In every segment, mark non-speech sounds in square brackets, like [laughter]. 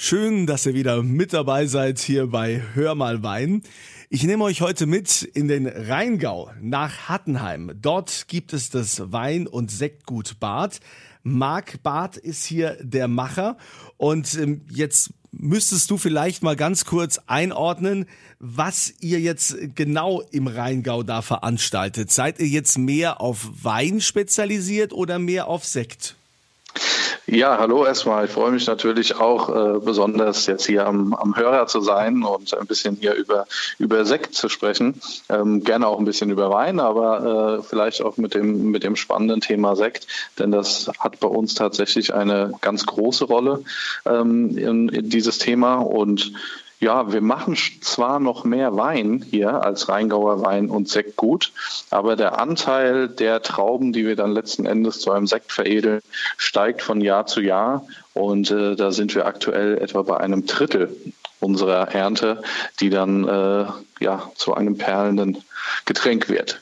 Schön, dass ihr wieder mit dabei seid hier bei Hör mal Wein. Ich nehme euch heute mit in den Rheingau nach Hattenheim. Dort gibt es das Wein- und Sektgut Bad. Marc Barth ist hier der Macher und ähm, jetzt müsstest du vielleicht mal ganz kurz einordnen, was ihr jetzt genau im Rheingau da veranstaltet. Seid ihr jetzt mehr auf Wein spezialisiert oder mehr auf Sekt? Ja, hallo erstmal. Ich freue mich natürlich auch äh, besonders jetzt hier am, am Hörer zu sein und ein bisschen hier über, über Sekt zu sprechen. Ähm, gerne auch ein bisschen über Wein, aber äh, vielleicht auch mit dem, mit dem spannenden Thema Sekt, denn das hat bei uns tatsächlich eine ganz große Rolle ähm, in, in dieses Thema und ja, wir machen zwar noch mehr Wein hier als Rheingauer Wein und Sekt gut, aber der Anteil der Trauben, die wir dann letzten Endes zu einem Sekt veredeln, steigt von Jahr zu Jahr. Und äh, da sind wir aktuell etwa bei einem Drittel unserer Ernte, die dann äh, ja zu einem perlenden Getränk wird.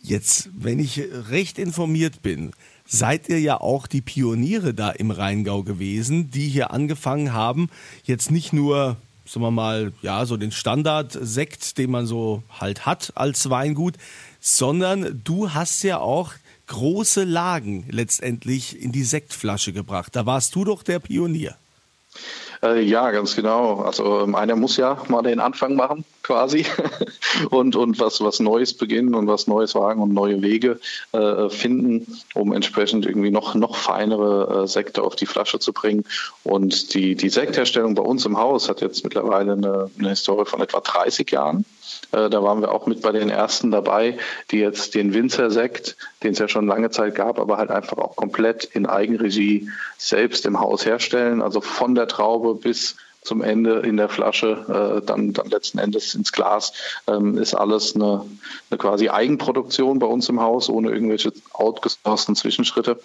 Jetzt, wenn ich recht informiert bin, seid ihr ja auch die Pioniere da im Rheingau gewesen, die hier angefangen haben, jetzt nicht nur, sagen wir mal, ja, so den Standardsekt, den man so halt hat als Weingut, sondern du hast ja auch große Lagen letztendlich in die Sektflasche gebracht. Da warst du doch der Pionier. Äh, ja, ganz genau. Also ähm, einer muss ja mal den Anfang machen, quasi, [laughs] und, und was, was Neues beginnen und was Neues wagen und neue Wege äh, finden, um entsprechend irgendwie noch, noch feinere äh, Sekte auf die Flasche zu bringen. Und die, die Sektherstellung bei uns im Haus hat jetzt mittlerweile eine, eine Historie von etwa 30 Jahren. Äh, da waren wir auch mit bei den ersten dabei, die jetzt den Winzersekt, den es ja schon lange Zeit gab, aber halt einfach auch komplett in Eigenregie selbst im Haus herstellen. Also von der Traube bis zum Ende in der Flasche, äh, dann, dann letzten Endes ins Glas, ähm, ist alles eine, eine quasi Eigenproduktion bei uns im Haus, ohne irgendwelche outgesourcten Zwischenschritte.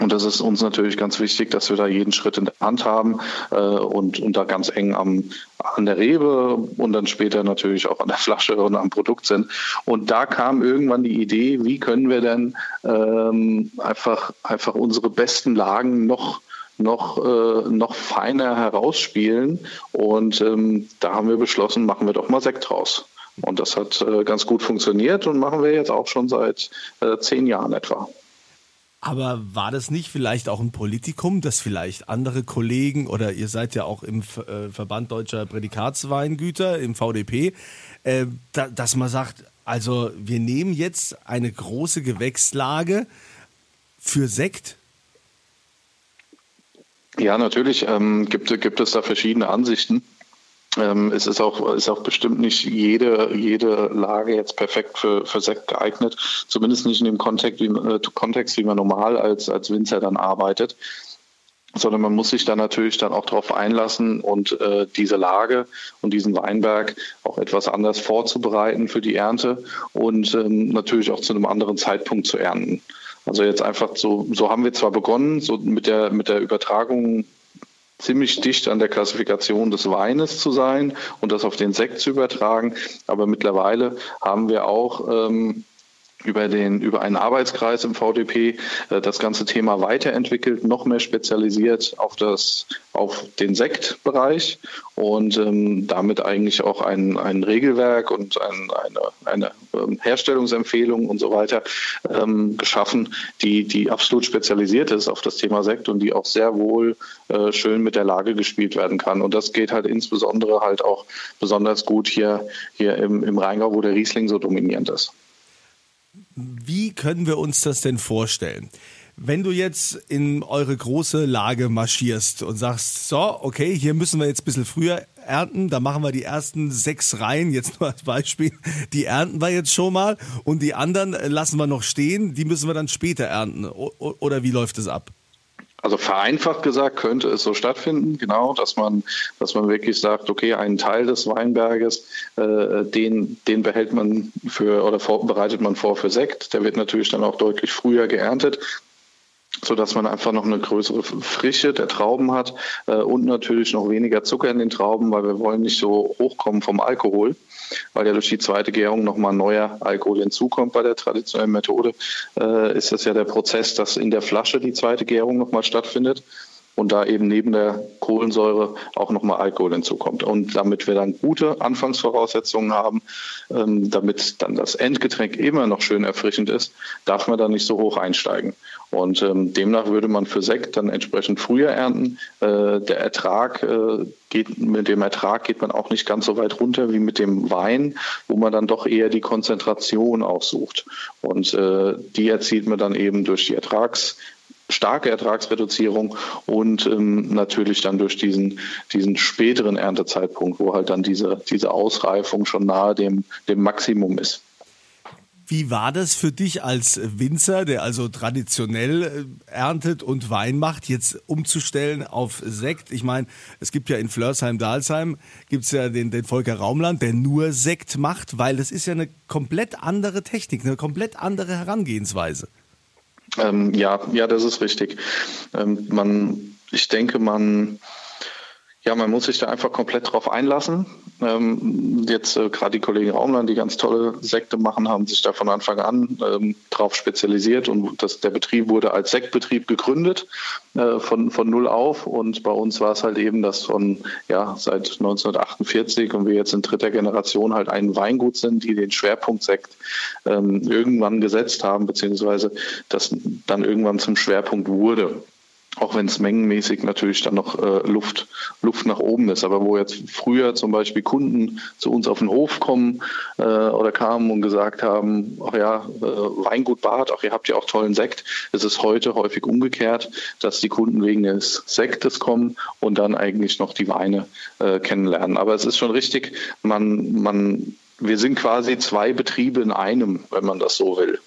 Und das ist uns natürlich ganz wichtig, dass wir da jeden Schritt in der Hand haben äh, und, und da ganz eng am, an der Rebe und dann später natürlich auch an der Flasche und am Produkt sind. Und da kam irgendwann die Idee, wie können wir denn ähm, einfach, einfach unsere besten Lagen noch noch, äh, noch feiner herausspielen. Und ähm, da haben wir beschlossen, machen wir doch mal Sekt draus. Und das hat äh, ganz gut funktioniert und machen wir jetzt auch schon seit äh, zehn Jahren etwa. Aber war das nicht vielleicht auch ein Politikum, dass vielleicht andere Kollegen oder ihr seid ja auch im äh, Verband Deutscher Prädikatsweingüter, im VDP, äh, da, dass man sagt, also wir nehmen jetzt eine große Gewächslage für Sekt? Ja, natürlich ähm, gibt, gibt es da verschiedene Ansichten. Ähm, es ist auch, ist auch bestimmt nicht jede, jede Lage jetzt perfekt für, für Sekt geeignet, zumindest nicht in dem Kontext, wie, äh, Kontext, wie man normal als, als Winzer dann arbeitet sondern man muss sich da natürlich dann auch darauf einlassen und äh, diese Lage und diesen Weinberg auch etwas anders vorzubereiten für die Ernte und ähm, natürlich auch zu einem anderen Zeitpunkt zu ernten. Also jetzt einfach so, so haben wir zwar begonnen, so mit der, mit der Übertragung ziemlich dicht an der Klassifikation des Weines zu sein und das auf den Sekt zu übertragen. Aber mittlerweile haben wir auch ähm, über den über einen Arbeitskreis im VDP äh, das ganze Thema weiterentwickelt, noch mehr spezialisiert auf das auf den Sektbereich und ähm, damit eigentlich auch ein, ein Regelwerk und ein, eine, eine ähm, Herstellungsempfehlung und so weiter ähm, geschaffen, die die absolut spezialisiert ist auf das Thema Sekt und die auch sehr wohl äh, schön mit der Lage gespielt werden kann und das geht halt insbesondere halt auch besonders gut hier hier im, im Rheingau, wo der Riesling so dominierend ist. Wie können wir uns das denn vorstellen? Wenn du jetzt in eure große Lage marschierst und sagst, so, okay, hier müssen wir jetzt ein bisschen früher ernten, da machen wir die ersten sechs Reihen, jetzt nur als Beispiel, die ernten wir jetzt schon mal und die anderen lassen wir noch stehen, die müssen wir dann später ernten. Oder wie läuft es ab? Also vereinfacht gesagt könnte es so stattfinden, genau, dass man, dass man wirklich sagt, okay, einen Teil des Weinberges, äh, den, den behält man für oder vor, bereitet man vor für Sekt. Der wird natürlich dann auch deutlich früher geerntet so dass man einfach noch eine größere Frische der Trauben hat äh, und natürlich noch weniger Zucker in den Trauben, weil wir wollen nicht so hochkommen vom Alkohol, weil ja durch die zweite Gärung nochmal neuer Alkohol hinzukommt bei der traditionellen Methode, äh, ist das ja der Prozess, dass in der Flasche die zweite Gärung nochmal stattfindet. Und da eben neben der Kohlensäure auch nochmal Alkohol hinzukommt. Und damit wir dann gute Anfangsvoraussetzungen haben, ähm, damit dann das Endgetränk immer noch schön erfrischend ist, darf man da nicht so hoch einsteigen. Und ähm, demnach würde man für Sekt dann entsprechend früher ernten. Äh, der Ertrag äh, geht, mit dem Ertrag geht man auch nicht ganz so weit runter wie mit dem Wein, wo man dann doch eher die Konzentration aussucht. Und äh, die erzielt man dann eben durch die Ertrags starke Ertragsreduzierung und ähm, natürlich dann durch diesen, diesen späteren Erntezeitpunkt, wo halt dann diese, diese Ausreifung schon nahe dem, dem Maximum ist. Wie war das für dich als Winzer, der also traditionell äh, erntet und Wein macht, jetzt umzustellen auf Sekt? Ich meine, es gibt ja in Flörsheim-Dalsheim, gibt es ja den, den Volker Raumland, der nur Sekt macht, weil das ist ja eine komplett andere Technik, eine komplett andere Herangehensweise. Ähm, ja, ja, das ist richtig. Ähm, man, ich denke, man, ja, man muss sich da einfach komplett drauf einlassen. Ähm, jetzt äh, gerade die Kollegen Raumland, die ganz tolle Sekte machen, haben sich da von Anfang an ähm, drauf spezialisiert und das, der Betrieb wurde als Sektbetrieb gegründet äh, von, von null auf und bei uns war es halt eben, dass von ja seit 1948 und wir jetzt in dritter Generation halt ein Weingut sind, die den Schwerpunkt Sekt ähm, irgendwann gesetzt haben beziehungsweise das dann irgendwann zum Schwerpunkt wurde auch wenn es mengenmäßig natürlich dann noch äh, Luft, Luft nach oben ist. Aber wo jetzt früher zum Beispiel Kunden zu uns auf den Hof kommen äh, oder kamen und gesagt haben, ach ja, äh, Weingut Bad, ach ihr habt ja auch tollen Sekt, ist es heute häufig umgekehrt, dass die Kunden wegen des Sektes kommen und dann eigentlich noch die Weine äh, kennenlernen. Aber es ist schon richtig, man, man, wir sind quasi zwei Betriebe in einem, wenn man das so will.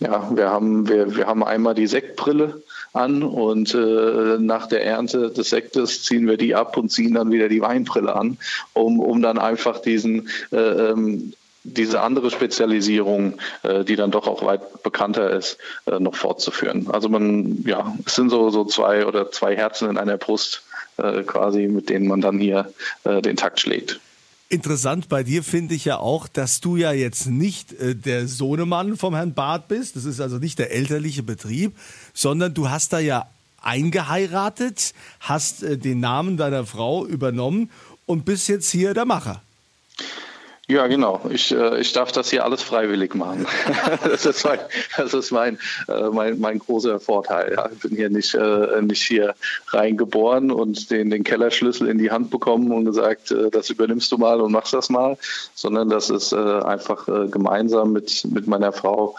Ja, wir haben, wir, wir haben einmal die Sektbrille an und äh, nach der Ernte des Sektes ziehen wir die ab und ziehen dann wieder die Weinbrille an, um, um dann einfach diesen äh, ähm, diese andere Spezialisierung, äh, die dann doch auch weit bekannter ist, äh, noch fortzuführen. Also man, ja, es sind so, so zwei oder zwei Herzen in einer Brust äh, quasi, mit denen man dann hier den Takt schlägt. Interessant bei dir finde ich ja auch, dass du ja jetzt nicht äh, der Sohnemann vom Herrn Barth bist. Das ist also nicht der elterliche Betrieb, sondern du hast da ja eingeheiratet, hast äh, den Namen deiner Frau übernommen und bist jetzt hier der Macher. Ja, genau. Ich, äh, ich darf das hier alles freiwillig machen. [laughs] das ist mein, das ist mein, äh, mein, mein großer Vorteil. Ja. Ich bin hier nicht, äh, nicht hier reingeboren und den, den Kellerschlüssel in die Hand bekommen und gesagt, das übernimmst du mal und machst das mal, sondern das ist einfach gemeinsam mit, mit meiner Frau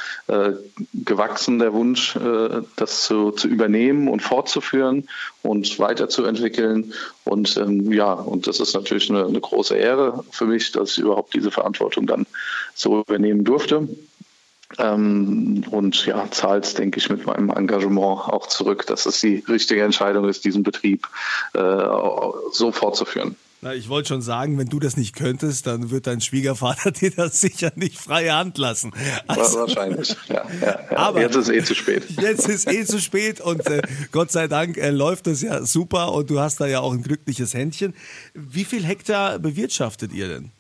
gewachsen, der Wunsch, das zu, zu übernehmen und fortzuführen und weiterzuentwickeln. Und ähm, ja, und das ist natürlich eine, eine große Ehre für mich, dass ich überhaupt diese Verantwortung dann so übernehmen durfte. Ähm, und ja, zahlt, denke ich, mit meinem Engagement auch zurück, dass es die richtige Entscheidung ist, diesen Betrieb äh, so fortzuführen. Na, ich wollte schon sagen, wenn du das nicht könntest, dann wird dein Schwiegervater [laughs] dir das sicher nicht freie Hand lassen. Also, Wahrscheinlich, ja, ja, ja. [laughs] Aber jetzt ist eh zu spät. [laughs] Jetzt ist eh zu spät und äh, Gott sei Dank äh, läuft das ja super und du hast da ja auch ein glückliches Händchen. Wie viel Hektar bewirtschaftet ihr denn?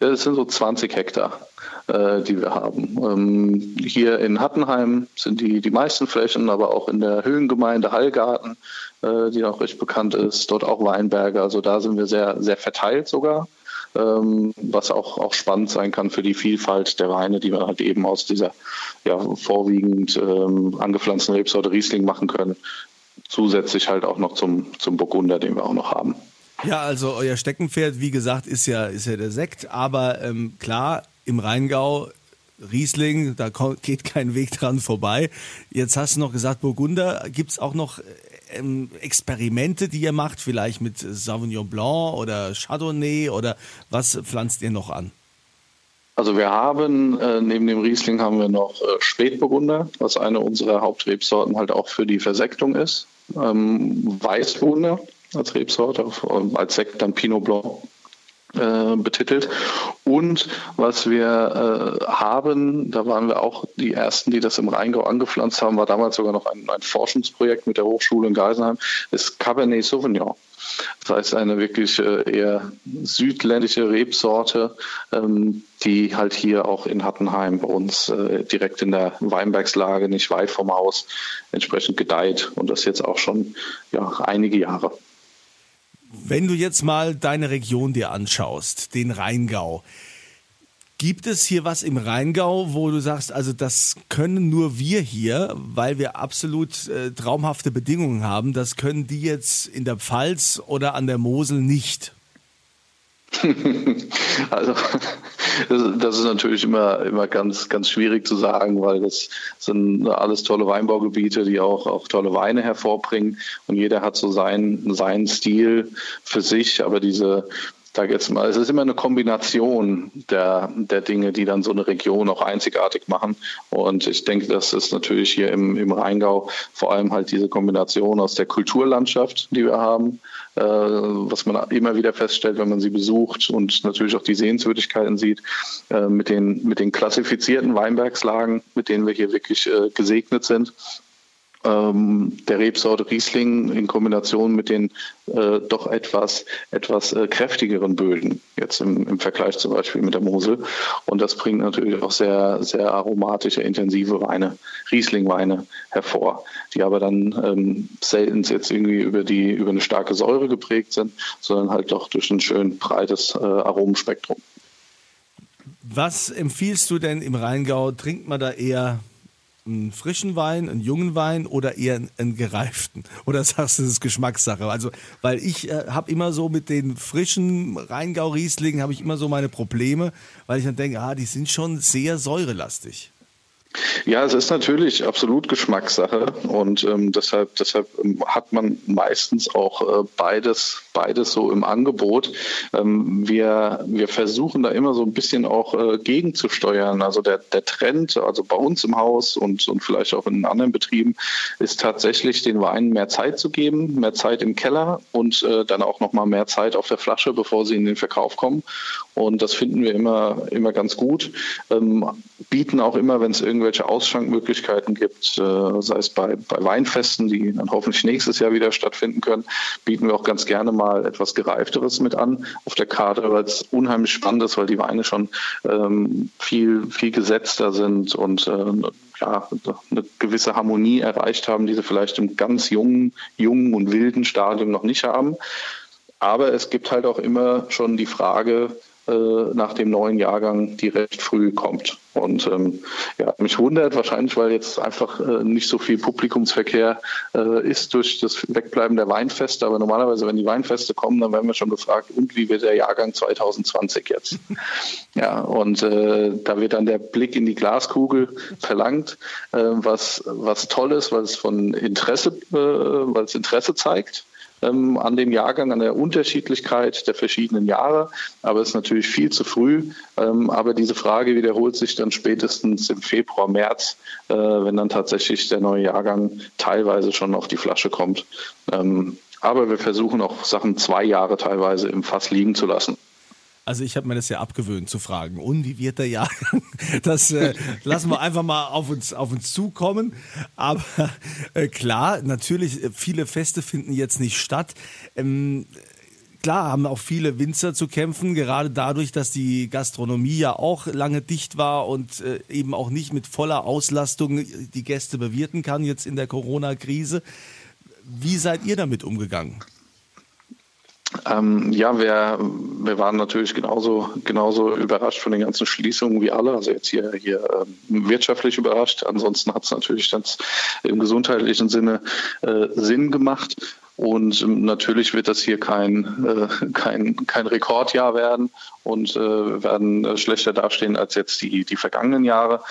Ja, das sind so 20 Hektar, äh, die wir haben. Ähm, hier in Hattenheim sind die, die meisten Flächen, aber auch in der Höhengemeinde Hallgarten, äh, die auch recht bekannt ist, dort auch Weinberge. Also da sind wir sehr, sehr verteilt sogar. Ähm, was auch, auch spannend sein kann für die Vielfalt der Weine, die wir halt eben aus dieser ja, vorwiegend ähm, angepflanzten Rebsorte Riesling machen können. Zusätzlich halt auch noch zum, zum Burgunder, den wir auch noch haben. Ja, also euer Steckenpferd, wie gesagt, ist ja, ist ja der Sekt, aber ähm, klar, im Rheingau Riesling, da geht kein Weg dran vorbei. Jetzt hast du noch gesagt, Burgunder. Gibt es auch noch ähm, Experimente, die ihr macht, vielleicht mit Sauvignon Blanc oder Chardonnay oder was pflanzt ihr noch an? Also wir haben äh, neben dem Riesling haben wir noch äh, Spätburgunder, was eine unserer Hauptrebsorten halt auch für die Versektung ist. Ähm, Weißburgunder als Rebsorte, als Sekt dann Pinot Blanc. äh, betitelt. Und was wir äh, haben, da waren wir auch die Ersten, die das im Rheingau angepflanzt haben, war damals sogar noch ein, ein Forschungsprojekt mit der Hochschule in Geisenheim, ist Cabernet Sauvignon. Das heißt, eine wirklich äh, eher südländische Rebsorte, ähm, die halt hier auch in Hattenheim bei uns äh, direkt in der Weinbergslage, nicht weit vom Haus, entsprechend gedeiht und das jetzt auch schon ja, einige Jahre. Wenn du jetzt mal deine Region dir anschaust, den Rheingau, Gibt es hier was im Rheingau, wo du sagst, also das können nur wir hier, weil wir absolut äh, traumhafte Bedingungen haben, das können die jetzt in der Pfalz oder an der Mosel nicht? [laughs] also das ist natürlich immer, immer ganz, ganz schwierig zu sagen, weil das sind alles tolle Weinbaugebiete, die auch, auch tolle Weine hervorbringen. Und jeder hat so seinen, seinen Stil für sich, aber diese, sage jetzt mal, es ist immer eine Kombination der, der Dinge, die dann so eine Region auch einzigartig machen. Und ich denke, das ist natürlich hier im, im Rheingau vor allem halt diese Kombination aus der Kulturlandschaft, die wir haben, äh, was man immer wieder feststellt, wenn man sie besucht und natürlich auch die Sehenswürdigkeiten sieht, äh, mit, den, mit den klassifizierten Weinbergslagen, mit denen wir hier wirklich äh, gesegnet sind der Rebsorte Riesling in Kombination mit den äh, doch etwas, etwas äh, kräftigeren Böden, jetzt im, im Vergleich zum Beispiel mit der Mosel. Und das bringt natürlich auch sehr, sehr aromatische, intensive Weine, Rieslingweine hervor, die aber dann ähm, selten jetzt irgendwie über, die, über eine starke Säure geprägt sind, sondern halt doch durch ein schön breites äh, Aromenspektrum. Was empfiehlst du denn im Rheingau? Trinkt man da eher einen frischen Wein, einen jungen Wein oder eher einen, gereiften? [laughs] Oder sagst du, das ist Geschmackssache? Also, weil ich äh, habe immer so mit den frischen Rheingau-Rieslingen habe ich immer so meine Probleme, weil ich dann denke, ah, die sind schon sehr säurelastig. Ja, es ist natürlich absolut Geschmackssache und ähm, deshalb, deshalb ähm, hat man meistens auch äh, beides, beides so im Angebot. Ähm, wir, wir versuchen da immer so ein bisschen auch äh, gegenzusteuern. Also der, der Trend, also bei uns im Haus und, und vielleicht auch in anderen Betrieben, ist tatsächlich den Weinen mehr Zeit zu geben, mehr Zeit im Keller und äh, dann auch nochmal mehr Zeit auf der Flasche, bevor sie in den Verkauf kommen. Und das finden wir immer, immer ganz gut. Ähm, bieten auch immer, wenn es irgendwelche Ausschankmöglichkeiten gibt, äh, sei es bei, bei Weinfesten, die dann hoffentlich nächstes Jahr wieder stattfinden können, bieten wir auch ganz gerne mal etwas Gereifteres mit an auf der Karte, weil es unheimlich spannend ist, weil die Weine schon ähm, viel, viel gesetzter sind und äh, ja, eine gewisse Harmonie erreicht haben, die sie vielleicht im ganz jungen, jungen und wilden Stadium noch nicht haben. Aber es gibt halt auch immer schon die Frage, nach dem neuen Jahrgang, die recht früh kommt. Und ähm, ja, mich wundert wahrscheinlich, weil jetzt einfach äh, nicht so viel Publikumsverkehr äh, ist durch das Wegbleiben der Weinfeste. Aber normalerweise, wenn die Weinfeste kommen, dann werden wir schon gefragt, und wie wird der Jahrgang 2020 jetzt? ja, und äh, da wird dann der Blick in die Glaskugel verlangt, äh, was, was toll ist, weil es von Interesse, äh, weil es Interesse zeigt ähm, an dem Jahrgang, an der Unterschiedlichkeit der verschiedenen Jahre. Aber es ist natürlich viel zu früh. Ähm, aber diese Frage wiederholt sich dann spätestens im Februar, März, äh, wenn dann tatsächlich der neue Jahrgang teilweise schon auf die Flasche kommt. Ähm, aber wir versuchen auch Sachen zwei Jahre teilweise im Fass liegen zu lassen. Also ich habe mir das ja abgewöhnt zu fragen, und wie wird der Jahrgang? [laughs] Das äh, lassen wir einfach mal auf uns, auf uns zukommen. Aber äh, klar, natürlich, äh, viele Feste finden jetzt nicht statt. Ähm, klar haben auch viele Winzer zu kämpfen, gerade dadurch, dass die Gastronomie ja auch lange dicht war und äh, eben auch nicht mit voller Auslastung die Gäste bewirten kann jetzt in der Corona-Krise. Wie seid ihr damit umgegangen? Ähm, ja, wir, wir waren natürlich genauso, genauso überrascht von den ganzen Schließungen wie alle. Also jetzt hier, hier äh, wirtschaftlich überrascht. Ansonsten hat es natürlich ganz im gesundheitlichen Sinne äh, Sinn gemacht. Und ähm, natürlich wird das hier kein, äh, kein, kein Rekordjahr werden und äh, werden äh, schlechter dastehen als jetzt die, die vergangenen Jahre.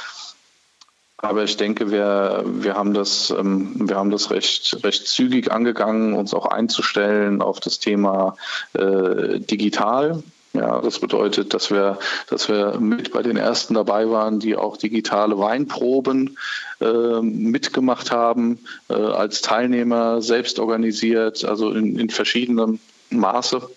Aber ich denke, wir, wir, haben das, ähm, wir haben das recht, recht zügig angegangen, uns auch einzustellen auf das Thema äh, digital. Ja, das bedeutet, dass wir, dass wir mit bei den ersten dabei waren, die auch digitale Weinproben äh, mitgemacht haben, äh, als Teilnehmer selbst organisiert, also in, in verschiedenem Maße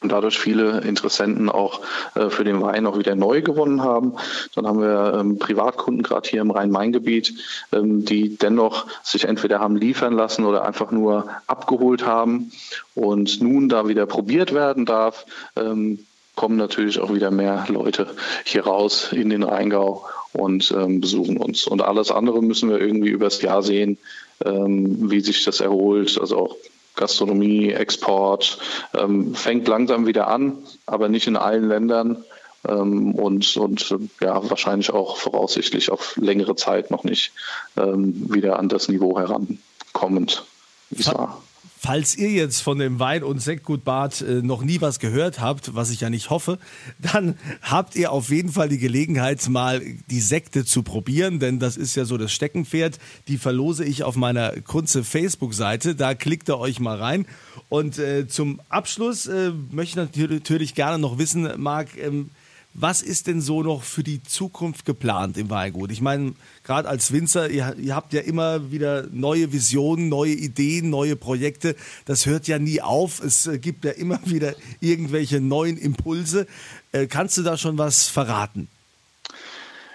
und dadurch viele Interessenten auch äh, für den Wein auch wieder neu gewonnen haben. Dann haben wir ähm, Privatkunden gerade hier im Rhein-Main-Gebiet, ähm, die dennoch sich entweder haben liefern lassen oder einfach nur abgeholt haben und nun da wieder probiert werden darf. Ähm, kommen natürlich auch wieder mehr Leute hier raus in den Rheingau und ähm, besuchen uns. Und alles andere müssen wir irgendwie übers Jahr sehen, ähm, wie sich das erholt. Also auch Gastronomie, Export ähm, fängt langsam wieder an, aber nicht in allen Ländern ähm, und, und ja, wahrscheinlich auch voraussichtlich auf längere Zeit noch nicht ähm, wieder an das Niveau herankommend, wie es war. Falls ihr jetzt von dem Wein- und Sektgutbad äh, noch nie was gehört habt, was ich ja nicht hoffe, dann habt ihr auf jeden Fall die Gelegenheit, mal die Sekte zu probieren, denn das ist ja so das Steckenpferd. Die verlose ich auf meiner Kunze Facebook-Seite. Da klickt ihr euch mal rein. Und äh, zum Abschluss äh, möchte ich natürlich gerne noch wissen, Marc, ähm, was ist denn so noch für die Zukunft geplant im Weingut? Ich meine, gerade als Winzer, ihr, ihr, habt ja immer wieder neue Visionen, neue Ideen, neue Projekte. Das hört ja nie auf. Es äh, gibt ja immer [laughs] wieder irgendwelche neuen Impulse. Äh, kannst du da schon was verraten?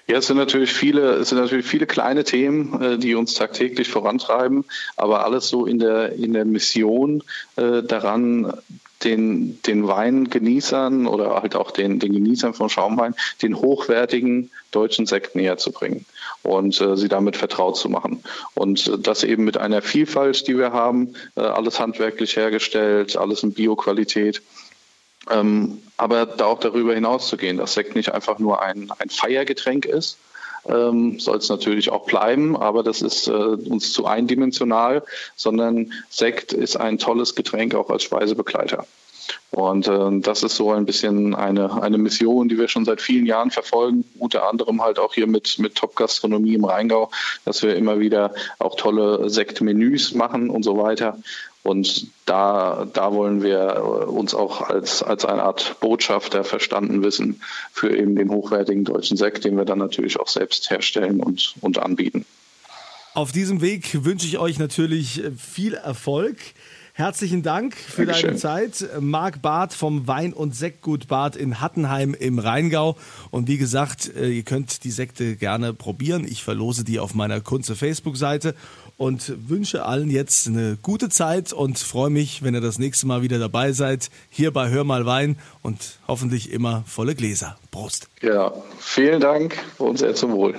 Ja, es sind natürlich viele, es sind natürlich viele kleine Themen, äh, die uns tagtäglich vorantreiben, aber alles so in der in der Mission äh, daran, den, den Weingenießern oder halt auch den, den Genießern von Schaumwein den hochwertigen deutschen Sekt näher zu bringen und äh, sie damit vertraut zu machen. Und äh, das eben mit einer Vielfalt, die wir haben, äh, alles handwerklich hergestellt, alles in Bioqualität. Ähm, aber da auch darüber hinaus zu gehen, dass Sekt nicht einfach nur ein, ein Feiergetränk ist, ähm, soll es natürlich auch bleiben, aber das ist äh, uns zu eindimensional, sondern Sekt ist ein tolles Getränk auch als Speisebegleiter. Und äh, das ist so ein bisschen eine, eine Mission, die wir schon seit vielen Jahren verfolgen, unter anderem halt auch hier mit, mit Top-Gastronomie im Rheingau, dass wir immer wieder auch tolle Sektmenüs machen und so weiter. Und da, da wollen wir uns auch als, als eine Art Botschafter verstanden wissen für eben den hochwertigen deutschen Sekt, den wir dann natürlich auch selbst herstellen und, und anbieten. Auf diesem Weg wünsche ich euch natürlich viel Erfolg. Herzlichen Dank für Dankeschön. deine Zeit. Marc Barth vom Wein- und Sektgut Barth in Hattenheim im Rheingau. Und wie gesagt, äh, ihr könnt die Sekte gerne probieren. Ich verlose die auf meiner Kunze Facebook-Seite und wünsche allen jetzt eine gute Zeit und freue mich, wenn ihr das nächste Mal wieder dabei seid, hier bei Hör mal Wein und hoffentlich immer volle Gläser. Prost. Ja, vielen Dank und sehr zum Wohl.